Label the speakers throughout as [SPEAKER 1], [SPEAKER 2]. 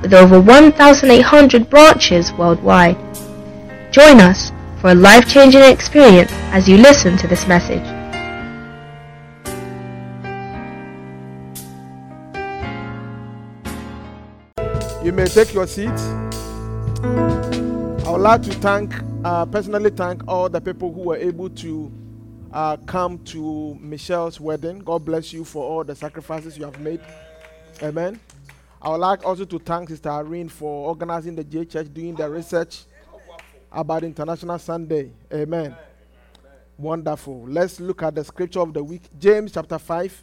[SPEAKER 1] with over 1,800 branches worldwide. Join us for a life-changing experience as you listen to this message.
[SPEAKER 2] You may take your seat. I would like to thank, uh, personally thank all the people who were able to uh, come to Michelle's wedding. God bless you for all the sacrifices you have made. Amen. I would like also to thank Sister Irene for organizing the J Church, doing the research about International Sunday. Amen. Wonderful. Let's look at the scripture of the week. James chapter 5,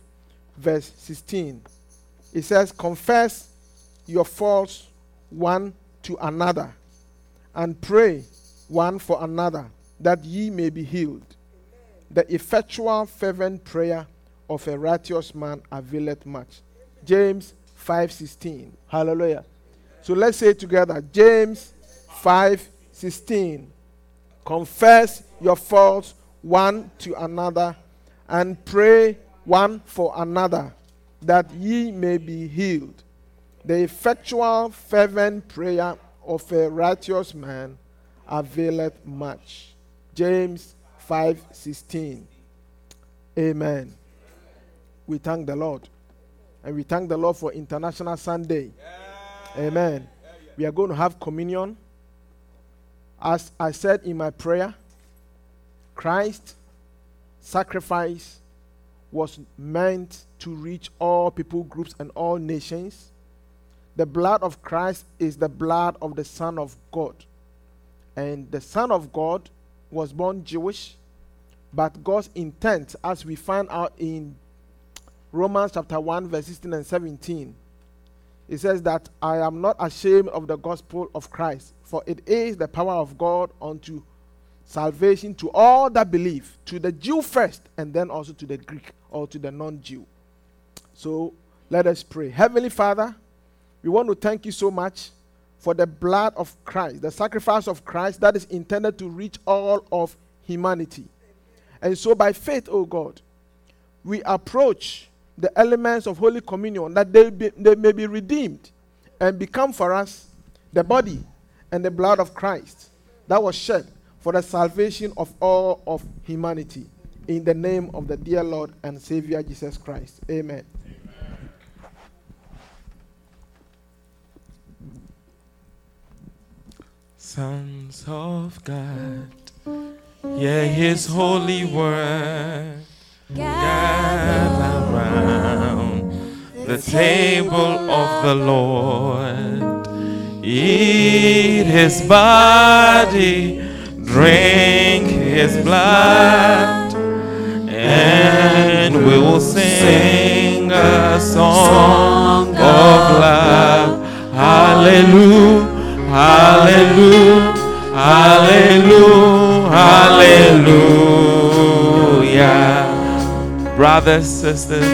[SPEAKER 2] verse 16. It says, Confess your faults one to another, and pray one for another, that ye may be healed. The effectual, fervent prayer of a righteous man availeth much. James 5:16. Hallelujah. So let's say together James 5:16. Confess your faults one to another and pray one for another that ye may be healed. The effectual fervent prayer of a righteous man availeth much. James 5:16. Amen. We thank the Lord. And we thank the Lord for International Sunday. Yeah. Amen. Yeah, yeah. We are going to have communion. As I said in my prayer, Christ's sacrifice was meant to reach all people groups and all nations. The blood of Christ is the blood of the Son of God. And the Son of God was born Jewish, but God's intent, as we find out in Romans chapter 1, verse 16 and 17. It says that I am not ashamed of the gospel of Christ, for it is the power of God unto salvation to all that believe, to the Jew first, and then also to the Greek or to the non Jew. So let us pray. Heavenly Father, we want to thank you so much for the blood of Christ, the sacrifice of Christ that is intended to reach all of humanity. And so by faith, O oh God, we approach the elements of Holy Communion, that they, be, they may be redeemed and become for us the body and the blood of Christ that was shed for the salvation of all of humanity. In the name of the dear Lord and Savior Jesus Christ. Amen. Amen.
[SPEAKER 3] Sons of God, hear his holy word gather round the table of the Lord. Eat his body, drink his blood, and we will sing a song of love. Hallelujah, hallelujah, hallelujah, hallelujah brothers, sisters,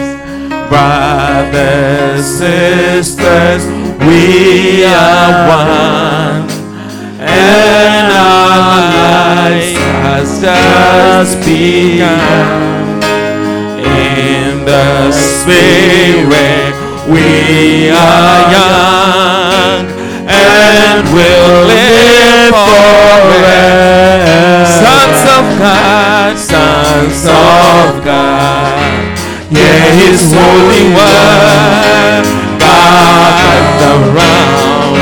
[SPEAKER 3] brothers, sisters, we are one, and our lives just begun. In the Spirit, we are young, and we'll live forever. Sons of God, sons of God. Yeah, his holy word God around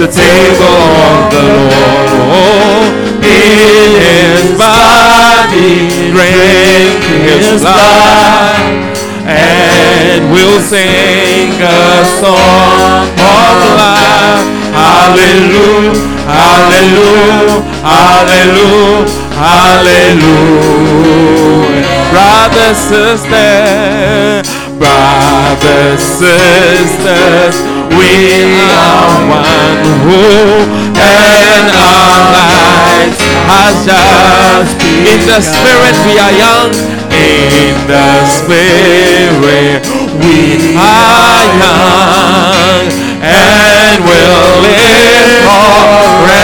[SPEAKER 3] the table of the Lord. In his body, drink his blood, and we'll sing a song of life. Hallelujah, hallelujah, hallelujah, hallelujah. Brothers, sisters, brothers, sisters, we are one who and has just In the spirit we are young. In the spirit we are young. And will live forever.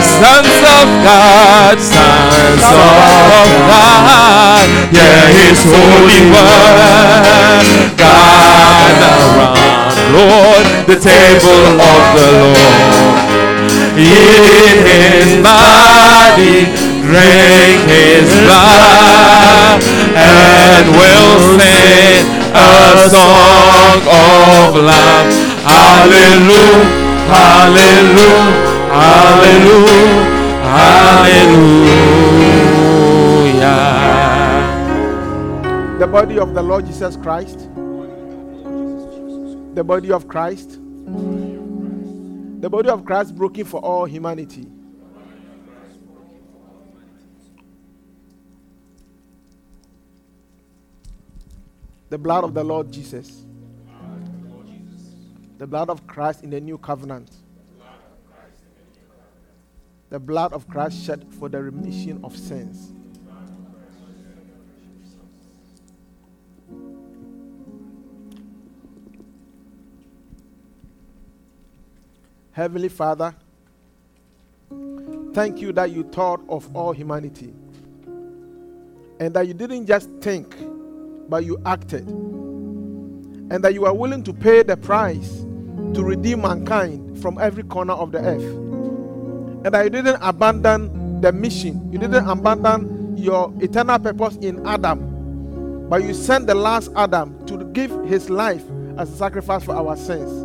[SPEAKER 3] Sons of God, sons of God. Yeah, his holy word. God around, Lord, the table of the Lord eat his body, drink his blood, and will sing a song of love. Hallelujah, hallelujah, hallelujah, hallelujah.
[SPEAKER 2] The body of the Lord Jesus Christ. The body of Christ the body of Christ broken for all humanity. The blood of the Lord Jesus. The blood of Christ in the new covenant. The blood of Christ shed for the remission of sins. Heavenly Father, thank you that you thought of all humanity and that you didn't just think, but you acted, and that you are willing to pay the price to redeem mankind from every corner of the earth, and that you didn't abandon the mission, you didn't abandon your eternal purpose in Adam, but you sent the last Adam to give his life as a sacrifice for our sins.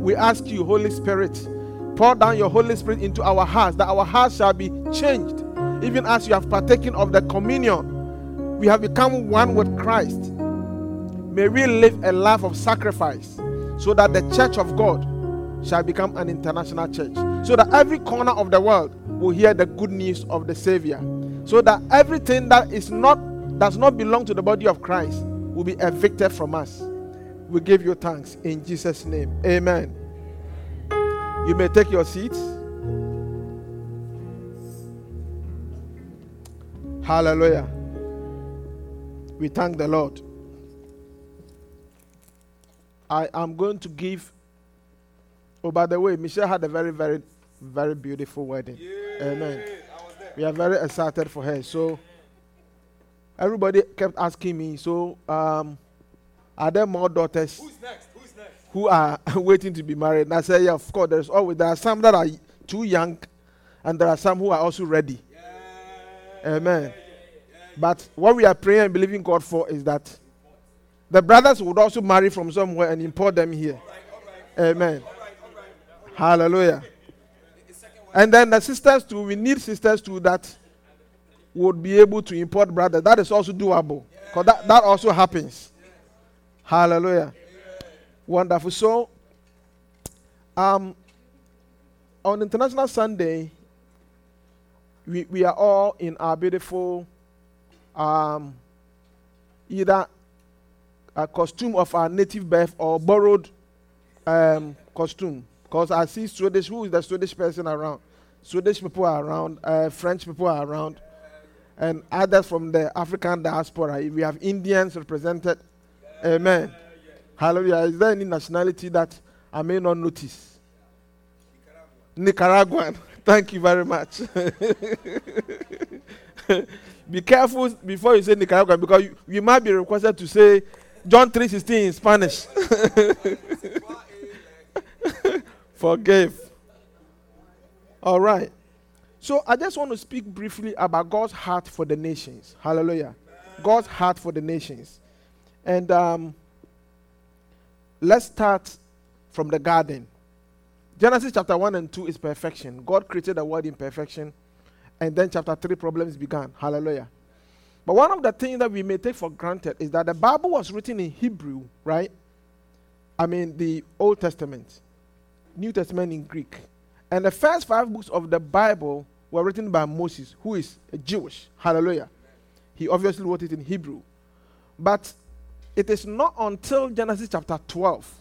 [SPEAKER 2] We ask you, Holy Spirit, pour down your Holy Spirit into our hearts, that our hearts shall be changed. Even as you have partaken of the communion, we have become one with Christ. May we live a life of sacrifice so that the church of God shall become an international church. So that every corner of the world will hear the good news of the Savior. So that everything that is not does not belong to the body of Christ will be evicted from us. We give you thanks in Jesus' name. Amen. You may take your seats. Hallelujah. We thank the Lord. I am going to give. Oh, by the way, Michelle had a very, very, very beautiful wedding. Yeah, Amen. We are very excited for her. So, everybody kept asking me. So, um, are there more daughters
[SPEAKER 3] Who's next? Who's next?
[SPEAKER 2] who are waiting to be married? And I said, yeah, of course. There's always there are some that are too young, and there are some who are also ready.
[SPEAKER 3] Yeah.
[SPEAKER 2] Amen.
[SPEAKER 3] Yeah,
[SPEAKER 2] But what we are praying and believing God for is that the brothers would also marry from somewhere and import them here. Amen. Hallelujah. And then the sisters too, we need sisters too that would be able to import brothers. That is also doable. Because that, that also happens. Hallelujah. Wonderful. So, um, on International Sunday, we, we are all in our beautiful, um, either a costume of our native birth or borrowed um, costume. Because I see Swedish, who is the Swedish person around? Swedish people are around, uh, French people are around, and others from the African diaspora. We have Indians represented. Amen. Hallelujah. Is there any nationality that I may not notice? Nicaraguan. Thank you very much. be careful before you say Nicaragua because you, you might be requested to say John 3:16 in Spanish. Forgive. All right. So I just want to speak briefly about God's heart for the nations. Hallelujah. God's heart for the nations. And um, let's start from the garden. Genesis chapter 1 and 2 is perfection. God created the world in perfection. And then chapter 3, problems began. Hallelujah. But one of the things that we may take for granted is that the Bible was written in Hebrew, right? I mean, the Old Testament, New Testament in Greek. And the first five books of the Bible were written by Moses, who is a Jewish. Hallelujah. He obviously wrote it in Hebrew. But it is not until Genesis chapter 12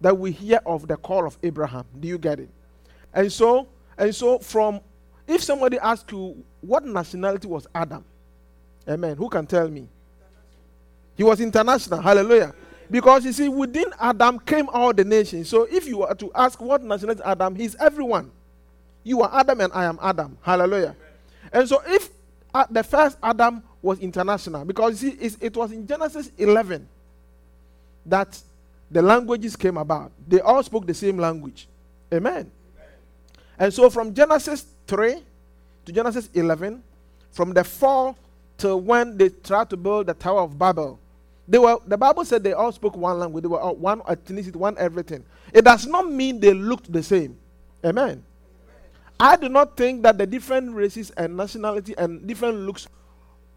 [SPEAKER 2] that we hear of the call of Abraham. Do you get it? And so, and so from if somebody asks you what nationality was Adam, amen, who can tell me? He was international. Hallelujah. Because you see, within Adam came all the nations. So if you were to ask what nationality Adam, he's everyone. You are Adam and I am Adam. Hallelujah. And so if uh, the first Adam was international, because you see, it was in Genesis 11 that the languages came about. They all spoke the same language. Amen. And so from Genesis 3 to Genesis 11, from the fall till when they tried to build the Tower of Babel, they were the Bible said they all spoke one language. They were all one ethnicity, one everything. It does not mean they looked the same. Amen. I do not think that the different races and nationality and different looks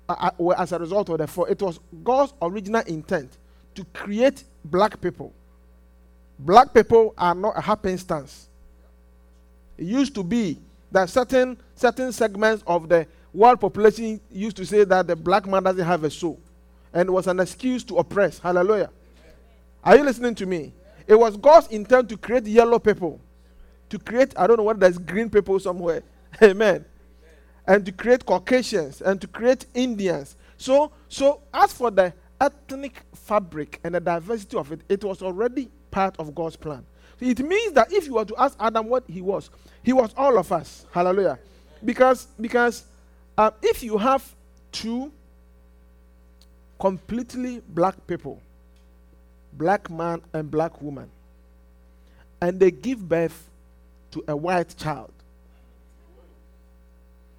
[SPEAKER 2] uh, were as a result of the fall. It was God's original intent to create black people. Black people are not a happenstance. It used to be that certain certain segments of the world population used to say that the black man doesn't have a soul, and was an excuse to oppress. Hallelujah. Are you listening to me? It was God's intent to create yellow people, to create I don't know what there's green people somewhere. Amen. And to create Caucasians and to create Indians. So so as for the ethnic fabric and the diversity of it, it was already part of God's plan. It means that if you were to ask Adam what he was, he was all of us. Hallelujah. Because because uh, if you have two completely black people, black man and black woman, and they give birth to a white child.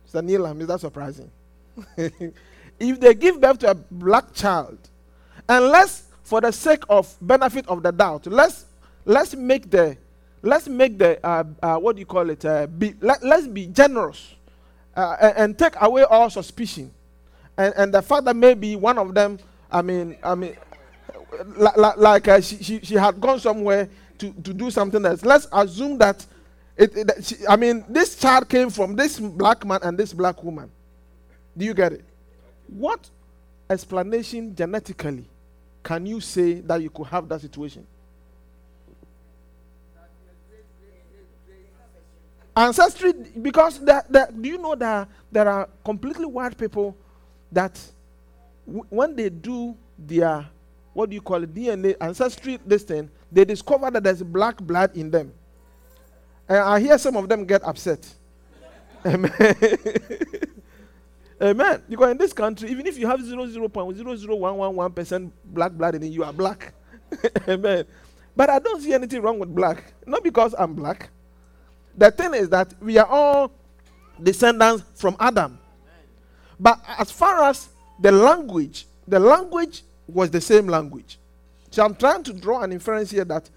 [SPEAKER 2] Mr. Neelam, is that surprising? if they give birth to a black child, and let's, for the sake of benefit of the doubt, let's let's make the let's make the uh, uh, what do you call it? Uh, be, let, let's be generous uh, and, and take away all suspicion, and and the fact that maybe one of them, I mean, I mean, li- li- like uh, she, she she had gone somewhere to to do something else. Let's assume that. It, it, she, I mean, this child came from this black man and this black woman. Do you get it? What explanation genetically can you say that you could have that situation? Ancestry, because the, do you know that there are completely white people that w- when they do their, what do you call it, DNA, ancestry, this thing, they discover that there's black blood in them. And I hear some of them get upset. Amen. Amen. Because in this country, even if you have 0.00111% black blood in it, you are black. Amen. But I don't see anything wrong with black. Not because I'm black. The thing is that we are all descendants from Adam. But as far as the language, the language was the same language. So I'm trying to draw an inference here that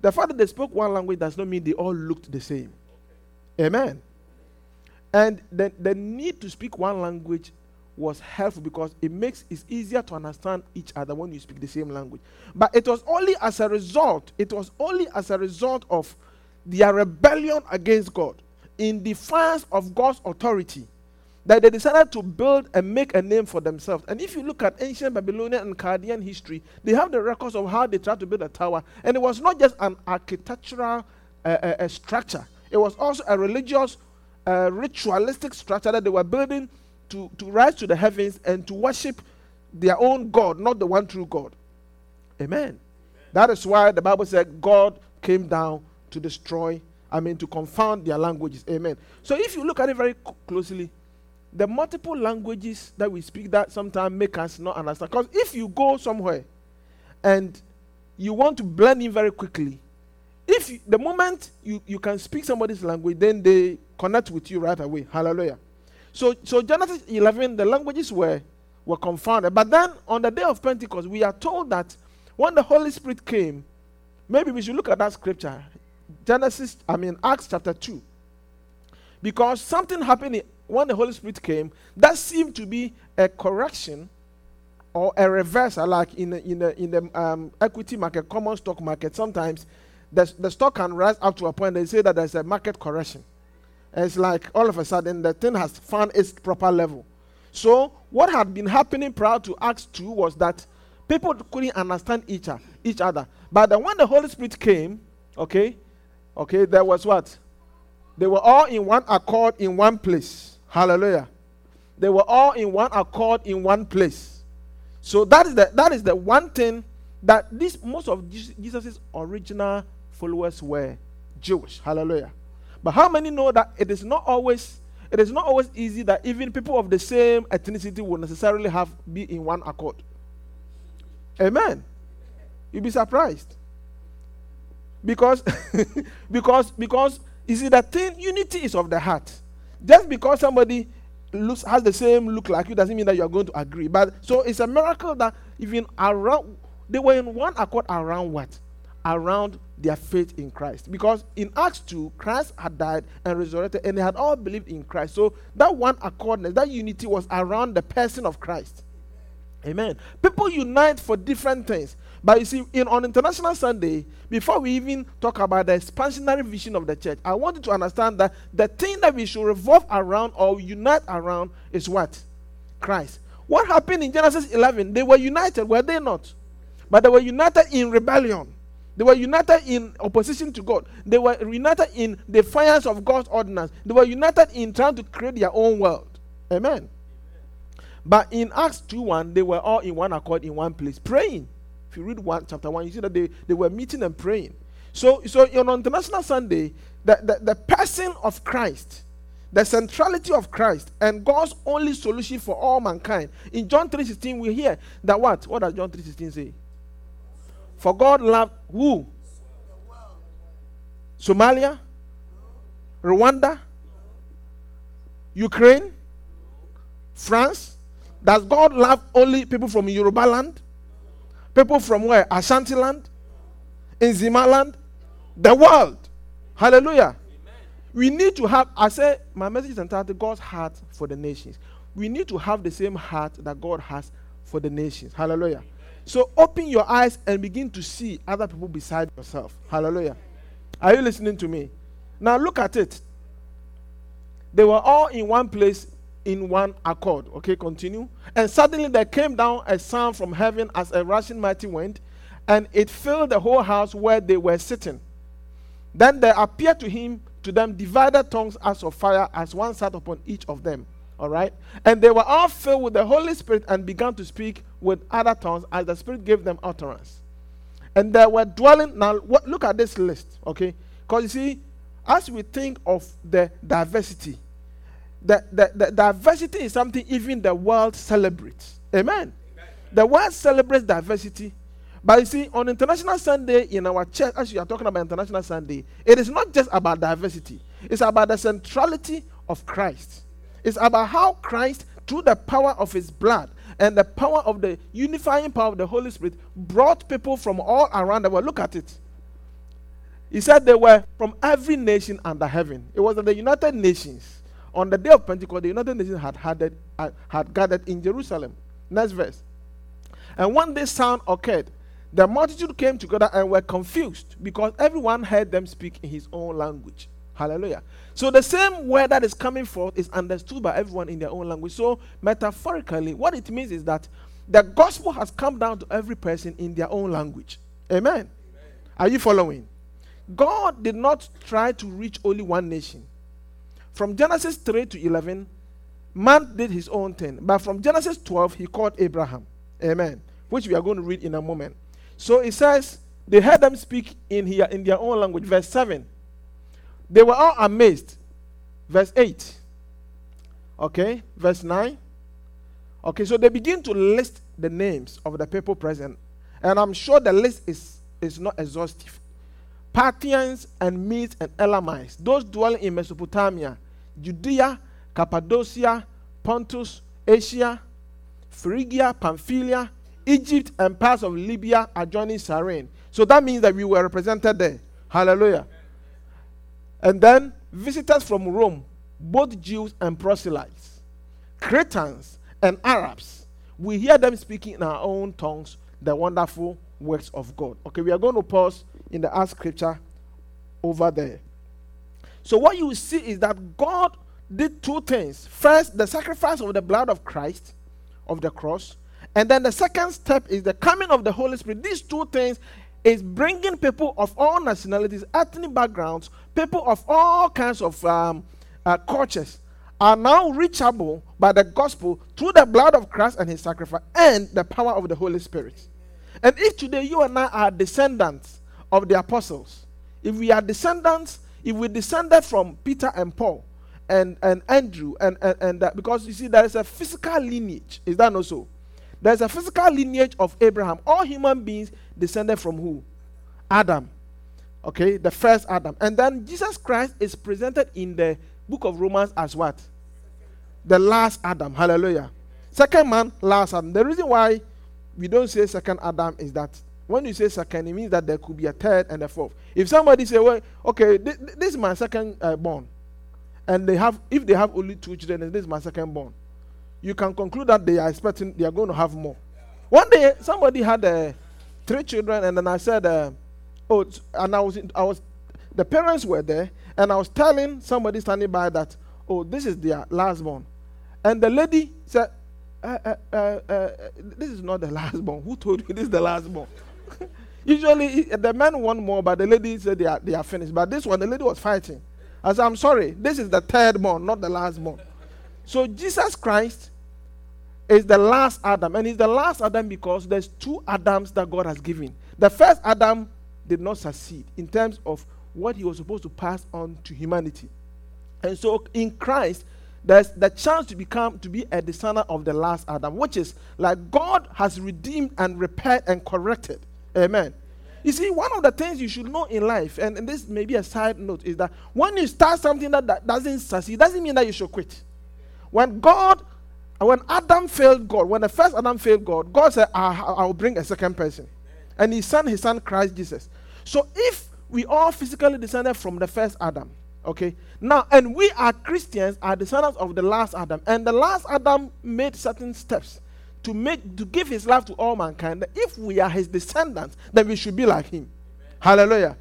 [SPEAKER 2] the fact that they spoke one language does not mean they all looked the same. Amen. And the, the need to speak one language was helpful because it makes it easier to understand each other when you speak the same language. But it was only as a result, it was only as a result of their rebellion against God in defiance of God's authority that they decided to build and make a name for themselves. And if you look at ancient Babylonian and Chaldean history, they have the records of how they tried to build a tower. And it was not just an architectural uh, uh, uh, structure, it was also a religious, uh, ritualistic structure that they were building to, to rise to the heavens and to worship their own God, not the one true God. Amen. That is why the Bible said God came down to destroy, I mean, to confound their languages. Amen. So if you look at it very closely, the multiple languages that we speak that sometimes make us not understand. Because if you go somewhere and you want to blend in very quickly, if you, the moment you, you can speak somebody's language, then they connect with you right away. Hallelujah. So so Genesis 11, the languages were were confounded. But then on the day of Pentecost, we are told that when the Holy Spirit came, maybe we should look at that scripture. Genesis, I mean Acts chapter 2. Because something happened when the Holy Spirit came that seemed to be a correction or a reversal, like in the, in the, in the um, equity market, common stock market. Sometimes the, the stock can rise up to a point they say that there's a market correction. It's like all of a sudden the thing has found its proper level. So what had been happening prior to Acts 2 was that people couldn't understand each, each other. But then when the Holy Spirit came, okay, okay, there was what? They were all in one accord in one place. Hallelujah. They were all in one accord in one place. So that is the that is the one thing that this most of Jesus' original followers were Jewish. Hallelujah. But how many know that it is not always it is not always easy that even people of the same ethnicity will necessarily have be in one accord. Amen. You'll be surprised. Because because because you see the thing unity is of the heart. Just because somebody looks has the same look like you doesn't mean that you are going to agree. But so it's a miracle that even around they were in one accord around what? Around their faith in Christ. Because in Acts 2, Christ had died and resurrected, and they had all believed in Christ. So that one accordness, that unity was around the person of Christ. Amen. People unite for different things. But you see, in on International Sunday, before we even talk about the expansionary vision of the church, I want you to understand that the thing that we should revolve around or unite around is what? Christ. What happened in Genesis 11? They were united, were they not? But they were united in rebellion. They were united in opposition to God. They were united in defiance of God's ordinance. They were united in trying to create their own world. Amen. But in Acts 2 1, they were all in one accord in one place, praying. If you read one chapter 1, you see that they, they were meeting and praying. So, so on International Sunday, the, the, the person of Christ, the centrality of Christ, and God's only solution for all mankind. In John 3.16, we hear that what? What does John 3.16 say? For God loved who? Somalia? Rwanda? Ukraine? France? Does God love only people from Yoruba land? People from where? Ashanti land? in Nzima The world. Hallelujah. Amen. We need to have, I say, my message is entitled God's heart for the nations. We need to have the same heart that God has for the nations. Hallelujah. So open your eyes and begin to see other people beside yourself. Hallelujah. Are you listening to me? Now look at it. They were all in one place in one accord. Okay, continue. And suddenly there came down a sound from heaven as a rushing mighty wind, and it filled the whole house where they were sitting. Then there appeared to him to them divided tongues as of fire, as one sat upon each of them. All right? And they were all filled with the Holy Spirit and began to speak with other tongues as the Spirit gave them utterance. And they were dwelling. Now, what, look at this list, okay? Because you see, as we think of the diversity, the, the, diversity is something even the world celebrates. Amen. Amen. The world celebrates diversity. But you see, on International Sunday in our church, as you are talking about International Sunday, it is not just about diversity, it's about the centrality of Christ. It's about how Christ, through the power of his blood and the power of the unifying power of the Holy Spirit, brought people from all around the world. Look at it. He said they were from every nation under heaven. It was the United Nations. On the day of Pentecost, the United Nations had, had, had gathered in Jerusalem. Next verse. And when this sound occurred, the multitude came together and were confused because everyone heard them speak in his own language. Hallelujah. So the same word that is coming forth is understood by everyone in their own language. So metaphorically, what it means is that the gospel has come down to every person in their own language. Amen. Amen. Are you following? God did not try to reach only one nation. From Genesis 3 to 11, man did his own thing. But from Genesis 12, he called Abraham. Amen. Which we are going to read in a moment. So it says, they heard them speak in here in their own language. Verse 7. They were all amazed. Verse 8. Okay, verse 9. Okay, so they begin to list the names of the people present. And I'm sure the list is, is not exhaustive. Parthians and Medes and Elamites, those dwelling in Mesopotamia, Judea, Cappadocia, Pontus, Asia, Phrygia, Pamphylia, Egypt, and parts of Libya adjoining Cyrene. So that means that we were represented there. Hallelujah. And then visitors from Rome, both Jews and proselytes, Cretans and Arabs, we hear them speaking in our own tongues the wonderful works of God. Okay, we are going to pause in the Acts scripture over there. So, what you see is that God did two things. First, the sacrifice of the blood of Christ, of the cross. And then the second step is the coming of the Holy Spirit. These two things is bringing people of all nationalities, ethnic backgrounds, people of all kinds of um, uh, cultures are now reachable by the gospel through the blood of Christ and his sacrifice and the power of the Holy Spirit. And if today you and I are descendants of the apostles, if we are descendants, if we descended from Peter and Paul and, and Andrew, and, and, and because you see, there is a physical lineage, is that not so? There's a physical lineage of Abraham. All human beings descended from who? Adam. Okay, the first Adam. And then Jesus Christ is presented in the book of Romans as what? The last Adam. Hallelujah. Second man, last Adam. The reason why we don't say second Adam is that when you say second, it means that there could be a third and a fourth. If somebody say, "Well, okay, this, this is my second uh, born," and they have, if they have only two children, this is my second born, you can conclude that they are expecting they are going to have more. One day, somebody had uh, three children, and then I said, uh, "Oh," and I was, in, I was, the parents were there, and I was telling somebody standing by that, "Oh, this is their last born," and the lady said, uh, uh, uh, uh, "This is not the last born. Who told you this is the last born?" Usually, the men want more, but the lady said they are, they are finished. But this one, the lady was fighting. I said, I'm sorry, this is the third born, not the last born. So Jesus Christ is the last Adam, and he's the last Adam because there's two Adams that God has given. The first Adam did not succeed in terms of what he was supposed to pass on to humanity. And so in Christ, there's the chance to become to be a descendant of the last Adam, which is like God has redeemed and repaired and corrected. Amen. You see, one of the things you should know in life, and, and this may be a side note, is that when you start something that, that doesn't succeed, doesn't mean that you should quit. When God, when Adam failed God, when the first Adam failed God, God said, I, will bring a second person. And he sent his son Christ Jesus. So if we all physically descended from the first Adam, okay, now, and we are Christians, are descendants of the last Adam, and the last Adam made certain steps to make to give his life to all mankind if we are his descendants then we should be like him Amen. hallelujah Amen.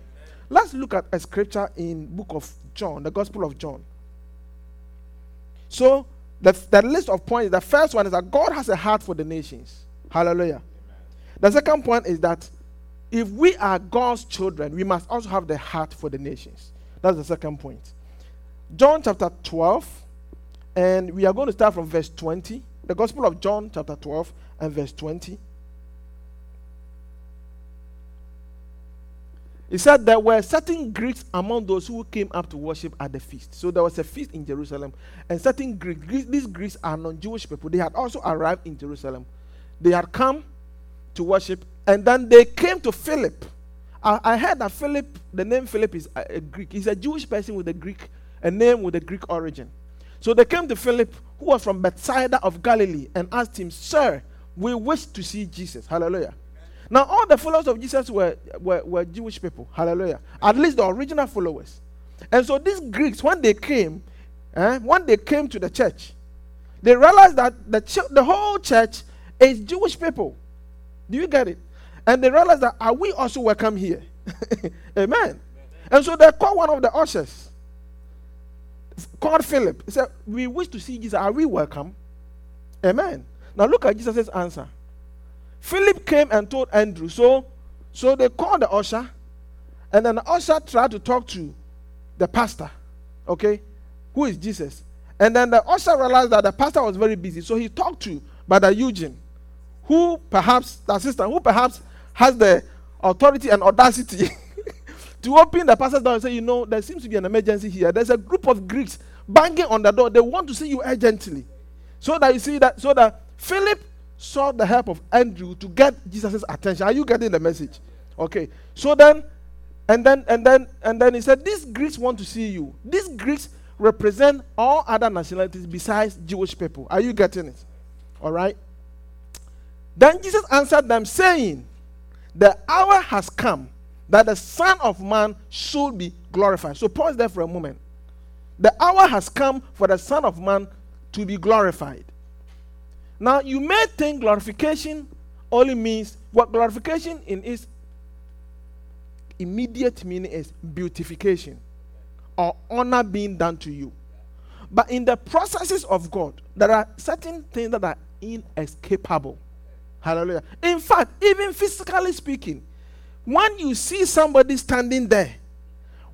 [SPEAKER 2] let's look at a scripture in book of john the gospel of john so the, the list of points the first one is that god has a heart for the nations hallelujah Amen. the second point is that if we are god's children we must also have the heart for the nations that's the second point john chapter 12 and we are going to start from verse 20 the Gospel of John, chapter 12, and verse 20. He said there were certain Greeks among those who came up to worship at the feast. So there was a feast in Jerusalem, and certain Greeks, these Greeks are non Jewish people, they had also arrived in Jerusalem. They had come to worship, and then they came to Philip. I, I heard that Philip, the name Philip is a, a Greek. He's a Jewish person with a Greek, a name with a Greek origin. So they came to Philip, who was from Bethsaida of Galilee, and asked him, Sir, we wish to see Jesus. Hallelujah. Now, all the followers of Jesus were, were, were Jewish people. Hallelujah. At least the original followers. And so these Greeks, when they came, eh, when they came to the church, they realized that the, ch- the whole church is Jewish people. Do you get it? And they realized that are we also welcome here? Amen. Amen. And so they called one of the ushers called Philip. He said, We wish to see Jesus. Are we welcome? Amen. Now look at Jesus' answer. Philip came and told Andrew. So, so they called the usher, and then the usher tried to talk to the pastor. Okay, who is Jesus? And then the usher realized that the pastor was very busy, so he talked to Brother Eugene, who perhaps the assistant, who perhaps has the authority and audacity to open the pastor's door and say, you know, there seems to be an emergency here. There's a group of Greeks banging on the door. They want to see you urgently. So that you see that, so that Philip sought the help of Andrew to get Jesus' attention. Are you getting the message? Okay. So then, and then, and then, and then he said, These Greeks want to see you. These Greeks represent all other nationalities besides Jewish people. Are you getting it? All right. Then Jesus answered them, saying, The hour has come that the Son of Man should be glorified. So pause there for a moment. The hour has come for the Son of Man to be glorified. Now, you may think glorification only means what glorification in its immediate meaning is beautification or honor being done to you. But in the processes of God, there are certain things that are inescapable. Hallelujah. In fact, even physically speaking, when you see somebody standing there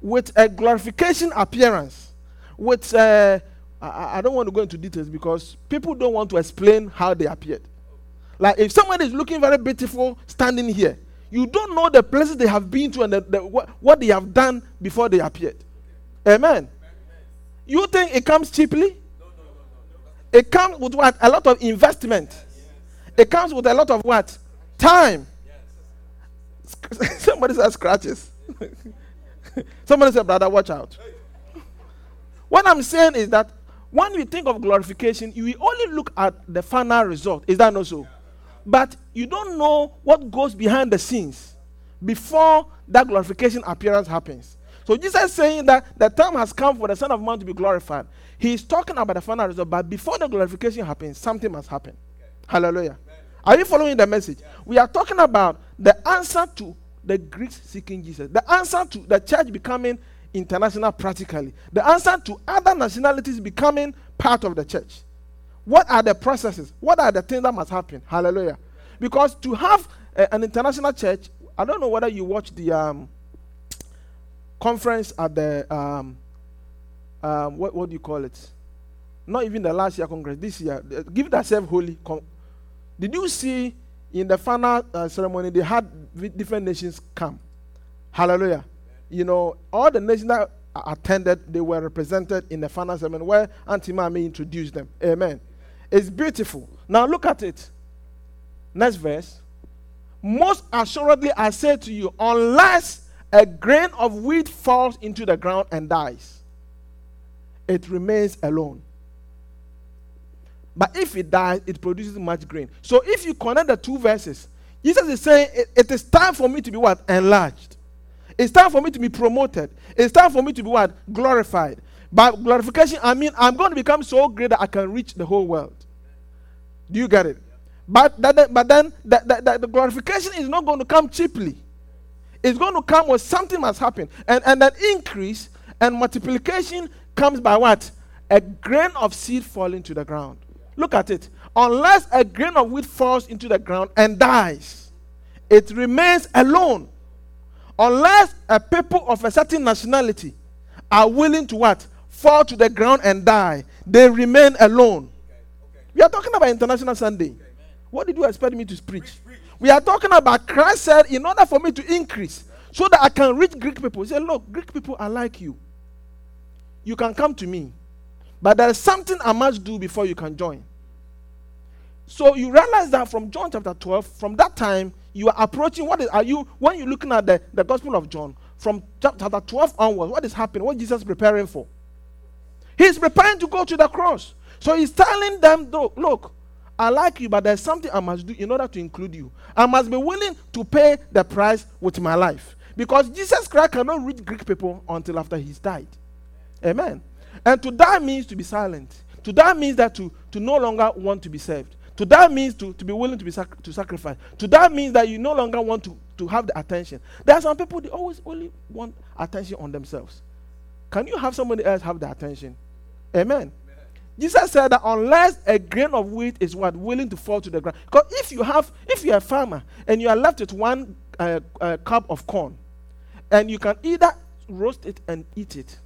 [SPEAKER 2] with a glorification appearance, with uh, I, I don't want to go into details because people don't want to explain how they appeared. Like if somebody is looking very beautiful standing here, you don't know the places they have been to and the, the, what, what they have done before they appeared. Amen. You think it comes cheaply? It comes with what? A lot of investment. It comes with a lot of what? Time. Somebody said scratches. Somebody said, brother, watch out. What I'm saying is that when we think of glorification, you only look at the final result. Is that not so? But you don't know what goes behind the scenes before that glorification appearance happens. So Jesus is saying that the time has come for the Son of Man to be glorified. He is talking about the final result, but before the glorification happens, something must happen. Hallelujah. Are you following the message? We are talking about the answer to the Greeks seeking Jesus, the answer to the church becoming international practically, the answer to other nationalities becoming part of the church. What are the processes? What are the things that must happen? Hallelujah. Because to have a, an international church, I don't know whether you watch the um, conference at the um, um, what, what do you call it? Not even the last year congress. This year, give yourself holy. Con- Did you see in the final uh, ceremony they had different nations come? Hallelujah. You know, all the nations that attended, they were represented in the final ceremony where Auntie Mami introduced them. Amen. It's beautiful. Now look at it. Next verse. Most assuredly, I say to you, unless a grain of wheat falls into the ground and dies, it remains alone. But if it dies, it produces much grain. So if you connect the two verses, Jesus is saying it, it is time for me to be what? Enlarged. It's time for me to be promoted. It's time for me to be what? Glorified. By glorification, I mean I'm going to become so great that I can reach the whole world. Do you get it? But, that, but then the, the, the glorification is not going to come cheaply. It's going to come when something must happen. And, and that increase and multiplication comes by what? A grain of seed falling to the ground. Look at it. Unless a grain of wheat falls into the ground and dies, it remains alone. Unless a people of a certain nationality are willing to what? Fall to the ground and die, they remain alone. We are talking about International Sunday. What did you expect me to preach? We are talking about Christ said, in order for me to increase, so that I can reach Greek people. He said, Look, Greek people are like you. You can come to me, but there is something I must do before you can join. So you realize that from John chapter 12, from that time, you are approaching what is are you when you're looking at the, the Gospel of John, from chapter 12 onwards, what is happening? What Jesus preparing for? He's preparing to go to the cross. So he's telling them, look, look, I like you, but there's something I must do in order to include you. I must be willing to pay the price with my life. Because Jesus Christ cannot reach Greek people until after he's died. Amen. And to die means to be silent. To die means that to, to no longer want to be saved. To die means to, to be willing to be sac- to sacrifice. To die means that you no longer want to, to have the attention. There are some people they always only want attention on themselves. Can you have somebody else have the attention? Amen. Jesus said that unless a grain of wheat is what willing to fall to the ground, because if you have, if you're a farmer and you are left with one uh, uh, cup of corn, and you can either roast it and eat it,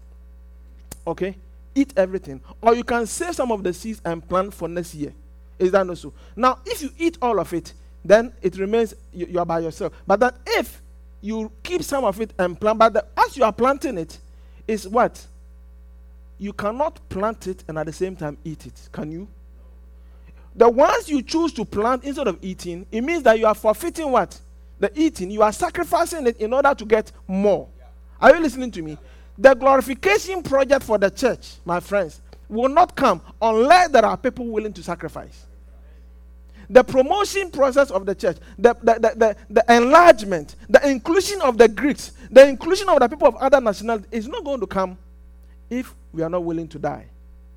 [SPEAKER 2] okay, eat everything, or you can save some of the seeds and plant for next year. Is that not so? Now, if you eat all of it, then it remains you, you are by yourself. But that if you keep some of it and plant, but the, as you are planting it, is what you cannot plant it and at the same time eat it. Can you? The ones you choose to plant instead of eating, it means that you are forfeiting what? The eating. You are sacrificing it in order to get more. Are you listening to me? The glorification project for the church, my friends, will not come unless there are people willing to sacrifice. The promotion process of the church, the, the, the, the, enlargement, the inclusion of the Greeks, the inclusion of the people of other nationalities is not going to come if we are not willing to die.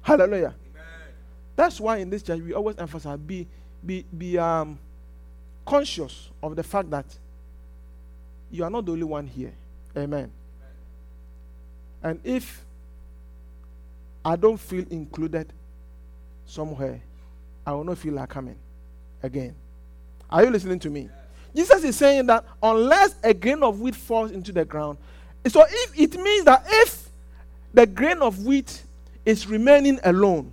[SPEAKER 2] Hallelujah. That's why in this church we always emphasize be be be um conscious of the fact that you are not the only one here. Amen. And if I don't feel included somewhere, I will not feel like coming again. Are you listening to me? Jesus is saying that unless a grain of wheat falls into the ground, so if it means that if the grain of wheat is remaining alone,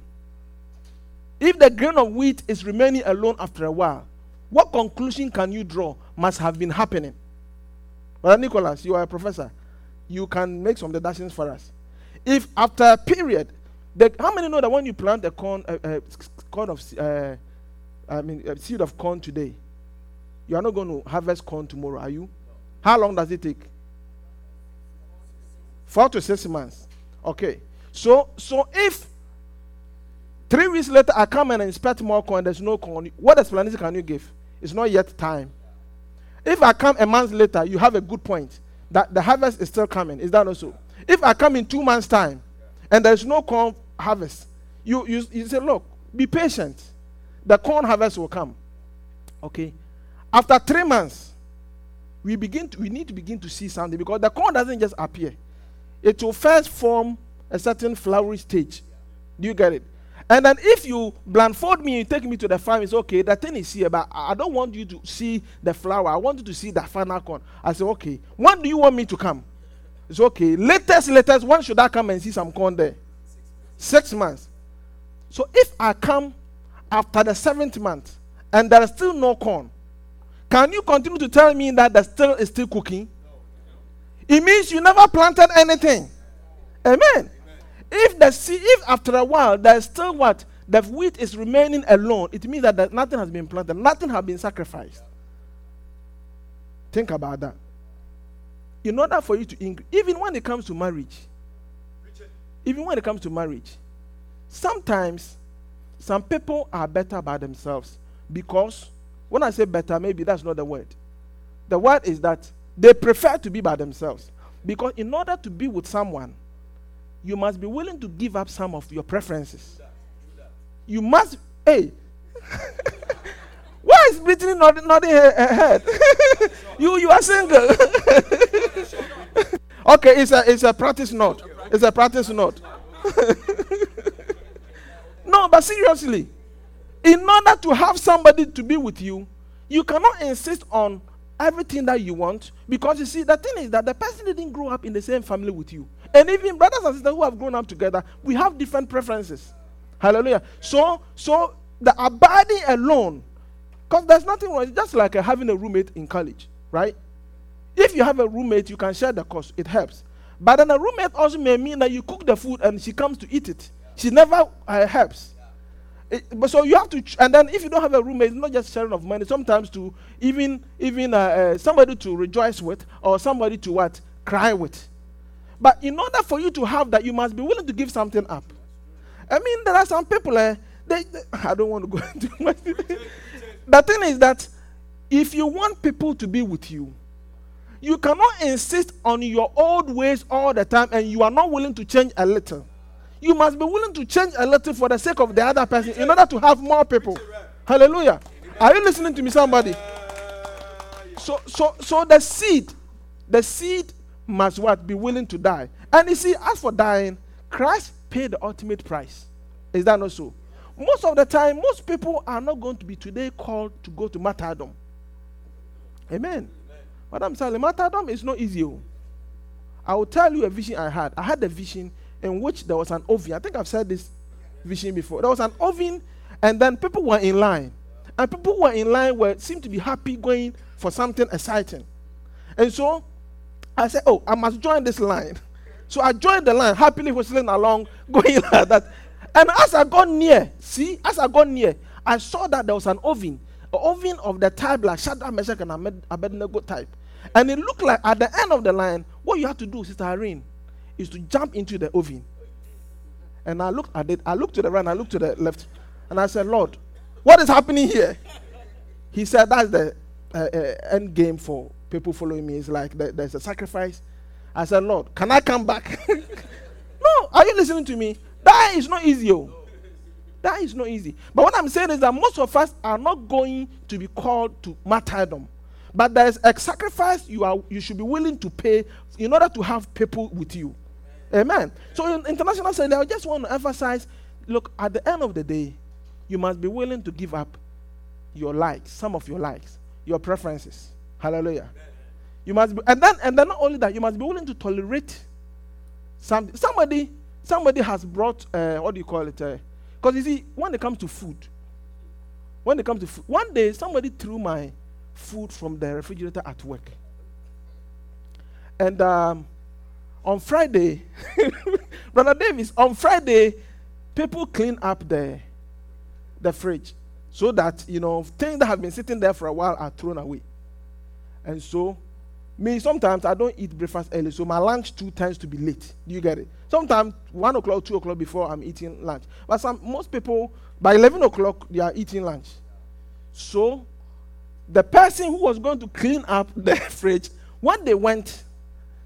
[SPEAKER 2] if the grain of wheat is remaining alone after a while, what conclusion can you draw must have been happening? Brother Nicholas, you are a professor. You can make some deductions for us. If after a period, the, how many know that when you plant a corn, uh, uh, corn of, uh, I mean, a seed of corn today, you are not going to harvest corn tomorrow, are you? How long does it take? Four to six months. Okay. So, so if three weeks later I come and inspect more corn, there's no corn. What explanation can you give? It's not yet time. If I come a month later, you have a good point that the harvest is still coming. Is that also? If I come in two months' time and there's no corn harvest, you, you, you say, look, be patient. The corn harvest will come. Okay. After three months, we begin to, we need to begin to see something because the corn doesn't just appear. It will first form a certain flowery stage. Do you get it? And then if you blindfold me and take me to the farm, it's okay. The thing is here, but I don't want you to see the flower. I want you to see the final corn. I say, okay. When do you want me to come? It's okay. Latest, latest. When should I come and see some corn there? Six months. So if I come after the seventh month and there is still no corn, can you continue to tell me that the still is still cooking? It means you never planted anything. Amen. If the seed, if after a while there's still what the wheat is remaining alone, it means that nothing has been planted, nothing has been sacrificed. Think about that. In order for you to increase, even when it comes to marriage, even when it comes to marriage, sometimes some people are better by themselves because when I say better, maybe that's not the word. The word is that they prefer to be by themselves because in order to be with someone, you must be willing to give up some of your preferences. You must, hey, why is Brittany not nodding her, her head? you you are single. okay, it's a it's a practice note. It's a practice note. no, but seriously, in order to have somebody to be with you, you cannot insist on everything that you want. Because you see the thing is that the person didn't grow up in the same family with you. And even brothers and sisters who have grown up together we have different preferences. Hallelujah. So so the abiding alone because there's nothing wrong. It's just like uh, having a roommate in college right? If you have a roommate you can share the cost it helps. But then a roommate also may mean that you cook the food and she comes to eat it. She never uh, helps it- so you have to, ch- and then if you don't have a roommate, it's not just sharing of money. Sometimes to even even uh, uh, somebody to rejoice with, or somebody to what cry with. But in order for you to have that, you must be willing to give something up. I mean, there are some people. Uh, they, they- I don't want to go into the thing is that if you want people to be with you, you cannot insist on your old ways all the time, and you are not willing to change a little. You must be willing to change a little for the sake of the other person in order to have more people. Hallelujah. Are you listening to me, somebody? So, so, so the seed, the seed must what be willing to die. And you see, as for dying, Christ paid the ultimate price. Is that not so? Most of the time, most people are not going to be today called to go to martyrdom. Amen. I'm telling martyrdom is not easy. oh. I will tell you a vision I had. I had a vision in which there was an oven. I think I've said this vision before. There was an oven, and then people were in line. And people who were in line were seemed to be happy going for something exciting. And so I said, Oh, I must join this line. So I joined the line, happily whistling along, going like that. And as I got near, see, as I got near, I saw that there was an oven, an oven of the type like Shadrach, Meshach, and Abednego type. And it looked like at the end of the line, what you have to do, Sister Irene, is to jump into the oven. And I looked at it, I looked to the right, I looked to the left, and I said, Lord, what is happening here? He said, That's the uh, uh, end game for people following me. It's like the- there's a sacrifice. I said, Lord, can I come back? no, are you listening to me? That is not easy. Oh. That is not easy. But what I'm saying is that most of us are not going to be called to martyrdom. But there's a sacrifice you are you should be willing to pay in order to have people with you. Amen. So in international study, I just want to emphasize, look, at the end of the day, you must be willing to give up your likes, some of your likes, your preferences. Hallelujah. You must be, and then and then not only that, you must be willing to tolerate some somebody somebody has brought uh, what do you call it? Because you see, when it comes to food, when it comes to food, one day somebody threw my food from the refrigerator at work, and um, on Friday, Brother Davis, on Friday, people clean up the the fridge so that you know things that have been sitting there for a while are thrown away. And so, me sometimes I don't eat breakfast early, so my lunch too tends to be late. Do you get it? Sometimes one o'clock, two o'clock before I'm eating lunch. But some most people by eleven o'clock they are eating lunch. So, the person who was going to clean up the fridge, when they went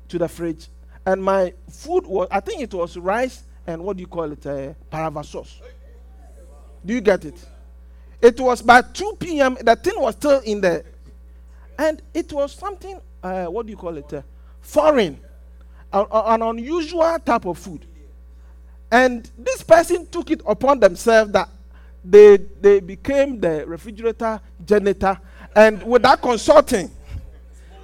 [SPEAKER 2] to the fridge, and my food was, I think it was rice and what do you call it, uh, palaver sauce. Do you get it? It was by 2 p.m. The thing was still in there, and it was something. Uh, what do you call it? Uh, foreign, uh, an unusual type of food. And this person took it upon themselves that they they became the refrigerator janitor, and without consulting,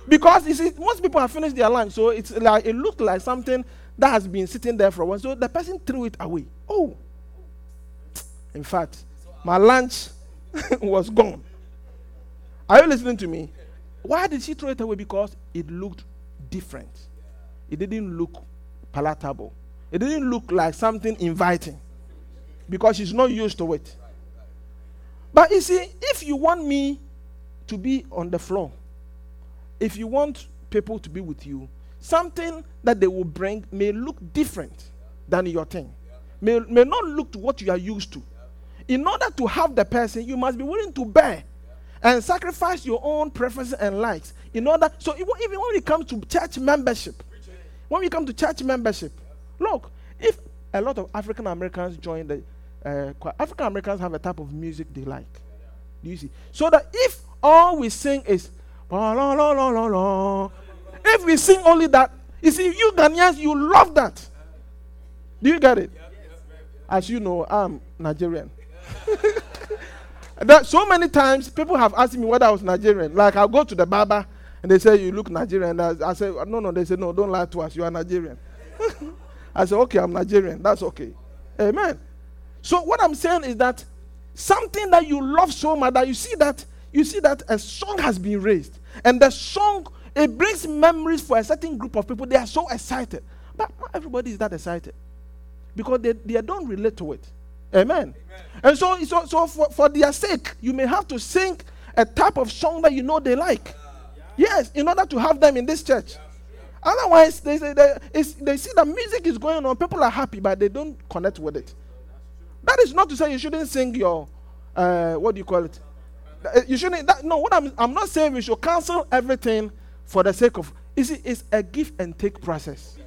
[SPEAKER 2] because you see, most people have finished their lunch, so it's like it looked like something that has been sitting there for a while. So the person threw it away. Oh, in fact, my lunch was gone. Are you listening to me? Why did she throw it away? Because it looked different. It didn't look palatable. It didn't look like something inviting because she's not used to it. But you see, if you want me to be on the floor, if you want people to be with you, something that they will bring may look different than your thing, may, may not look to what you are used to in order to have the person, you must be willing to bear and sacrifice your own preferences and likes. In order, so even when it comes to church membership, when we come to church membership, look, if a lot of African Americans join the uh, African Americans have a type of music they like. Do you see? So that if all we sing is if we sing only that, you see, you Ghanaians, you love that. Do you get it? As you know, I'm Nigerian. that so many times people have asked me whether I was Nigerian. Like I'll go to the barber and they say you look Nigerian. I, I say no, no. They say no, don't lie to us. You are Nigerian. I say okay, I'm Nigerian. That's okay. Amen. So what I'm saying is that something that you love so much that you see that you see that a song has been raised and the song it brings memories for a certain group of people. They are so excited, but not everybody is that excited because they, they don't relate to it. Amen. Amen. And so, so, so for, for their sake, you may have to sing a type of song that you know they like. Yes, in order to have them in this church. Otherwise, they, say they, they see that music is going on, people are happy, but they don't connect with it. That is not to say you shouldn't sing your, uh, what do you call it? Uh, you shouldn't, that, no, what I'm, I'm not saying we should cancel everything for the sake of, see, it's a give and take process.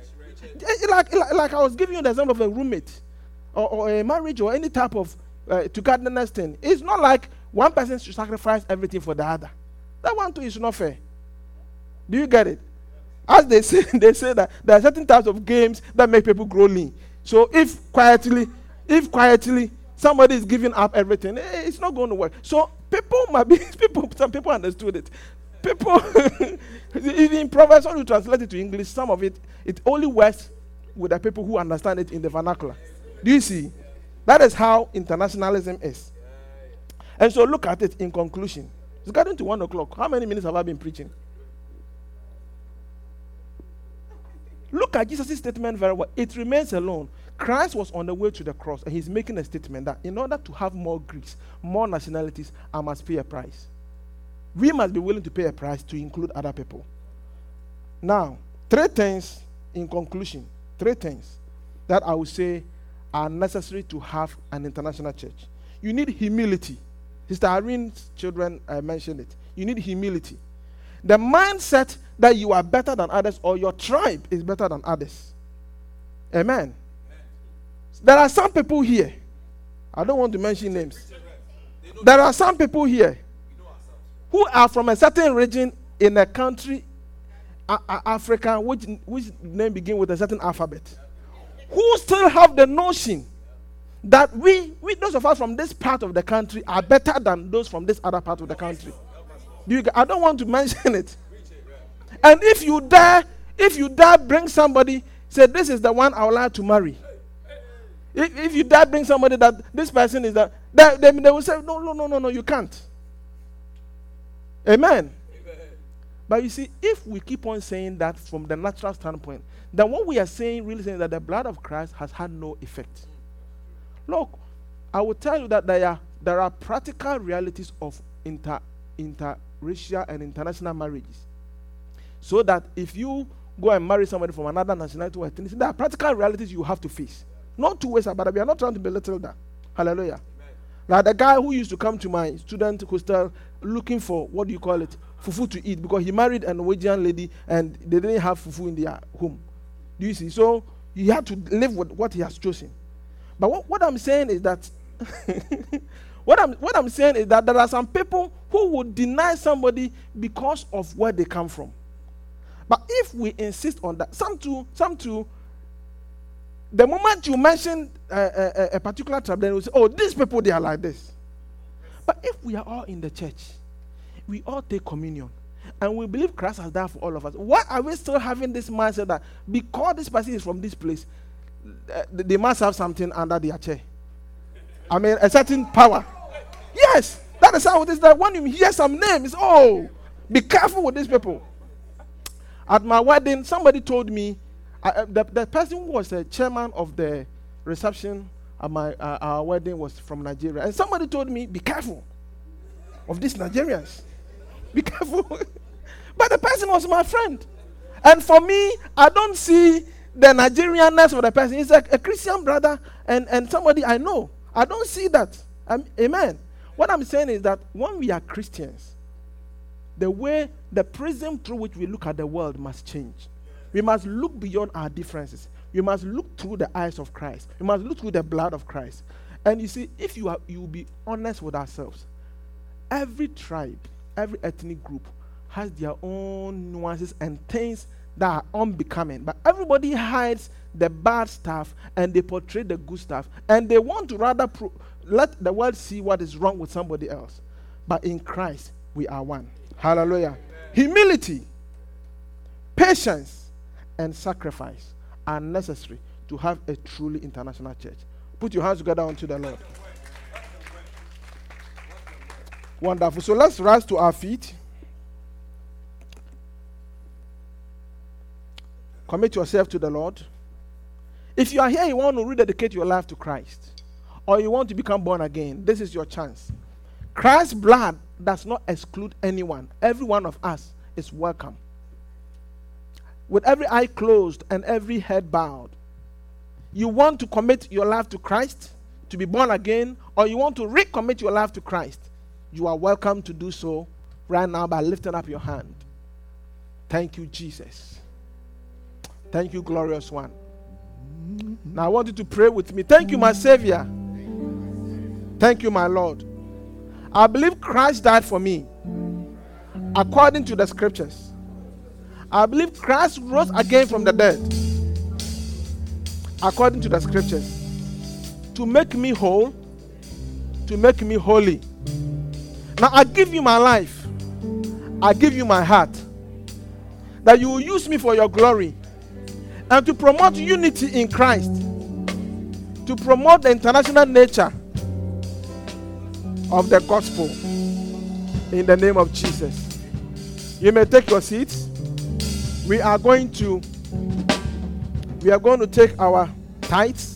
[SPEAKER 2] Like, like, like I was giving you the example of a roommate or, or a marriage or any type of uh, togetherness thing. It's not like one person should sacrifice everything for the other. That one too is not fair. Do you get it? As they say, they say that there are certain types of games that make people grow lean. So if quietly, if quietly somebody is giving up everything, eh, it's not going to work. So people might be people. Some people understood it. People, in Proverbs, when you translate it to English, some of it it only works with the people who understand it in the vernacular. Do you see? That is how internationalism is. And so look at it in conclusion. It's getting to one o'clock. How many minutes have I been preaching? Look at Jesus' statement very well. It remains alone. Christ was on the way to the cross, and he's making a statement that in order to have more Greeks, more nationalities, I must pay a price. We must be willing to pay a price to include other people. Now, three things in conclusion. Three things that I would say are necessary to have an international church. You need humility. Sister Irene's children uh, mentioned it. You need humility. The mindset that you are better than others or your tribe is better than others. Amen. There are some people here. I don't want to mention names. There are some people here who are from a certain region in a country, Africa, which, which name begin with a certain alphabet who still have the notion that we, we, those of us from this part of the country, are better than those from this other part of the country. You, I don't want to mention it. And if you dare, if you dare bring somebody, say this is the one I would like to marry. If, if you dare bring somebody that this person is that, they, they, they will say, no, no, no, no, no, you can't. Amen. But you see, if we keep on saying that from the natural standpoint, then what we are saying, really saying that the blood of Christ has had no effect. Look, I will tell you that there are, there are practical realities of inter, interracial and international marriages. So that if you go and marry somebody from another nationality or ethnicity, there are practical realities you have to face. Not two ways about it. We are not trying to belittle that. Hallelujah. Like the guy who used to come to my student hostel looking for what do you call it? Fufu to eat because he married a Norwegian lady and they didn't have fufu in their home. Do you see? So he had to live with what he has chosen. But what, what I'm saying is that what I'm what I'm saying is that there are some people who would deny somebody because of where they come from. But if we insist on that, some to some to the moment you mention a, a, a particular tribe, then we say, "Oh, these people they are like this." But if we are all in the church, we all take communion, and we believe Christ has died for all of us. Why are we still having this mindset that because this person is from this place, uh, they must have something under their chair? I mean, a certain power. Yes, that is how it is. That when you hear some names, oh, be careful with these people. At my wedding, somebody told me uh, the, the person who was the chairman of the reception at my uh, our wedding was from Nigeria, and somebody told me, "Be careful of these Nigerians. Be careful." but the person was my friend, and for me, I don't see the Nigerianness of the person. He's a, a Christian brother and, and somebody I know. I don't see that. Um, amen. What I'm saying is that when we are Christians, the way, the prism through which we look at the world must change. We must look beyond our differences. We must look through the eyes of Christ. We must look through the blood of Christ. And you see, if you are, you will be honest with ourselves. Every tribe, every ethnic group has their own nuances and things that are unbecoming. But everybody hides the bad stuff and they portray the good stuff. And they want to rather pro- let the world see what is wrong with somebody else. But in Christ, we are one. Hallelujah. Amen. Humility, patience, and sacrifice are necessary to have a truly international church. Put your hands together unto the Lord. Wonderful. So let's rise to our feet. Commit yourself to the Lord. If you are here, you want to rededicate your life to Christ, or you want to become born again, this is your chance. Christ's blood does not exclude anyone, every one of us is welcome. With every eye closed and every head bowed, you want to commit your life to Christ, to be born again, or you want to recommit your life to Christ, you are welcome to do so right now by lifting up your hand. Thank you, Jesus. Thank you, glorious one. Now I want you to pray with me. Thank you, my Savior. Thank you, my Lord. I believe Christ died for me according to the scriptures. I believe Christ rose again from the dead according to the scriptures to make me whole, to make me holy. Now I give you my life, I give you my heart, that you will use me for your glory and to promote unity in Christ, to promote the international nature of the gospel in the name of Jesus. You may take your seats. We are going to we are going to take our tithes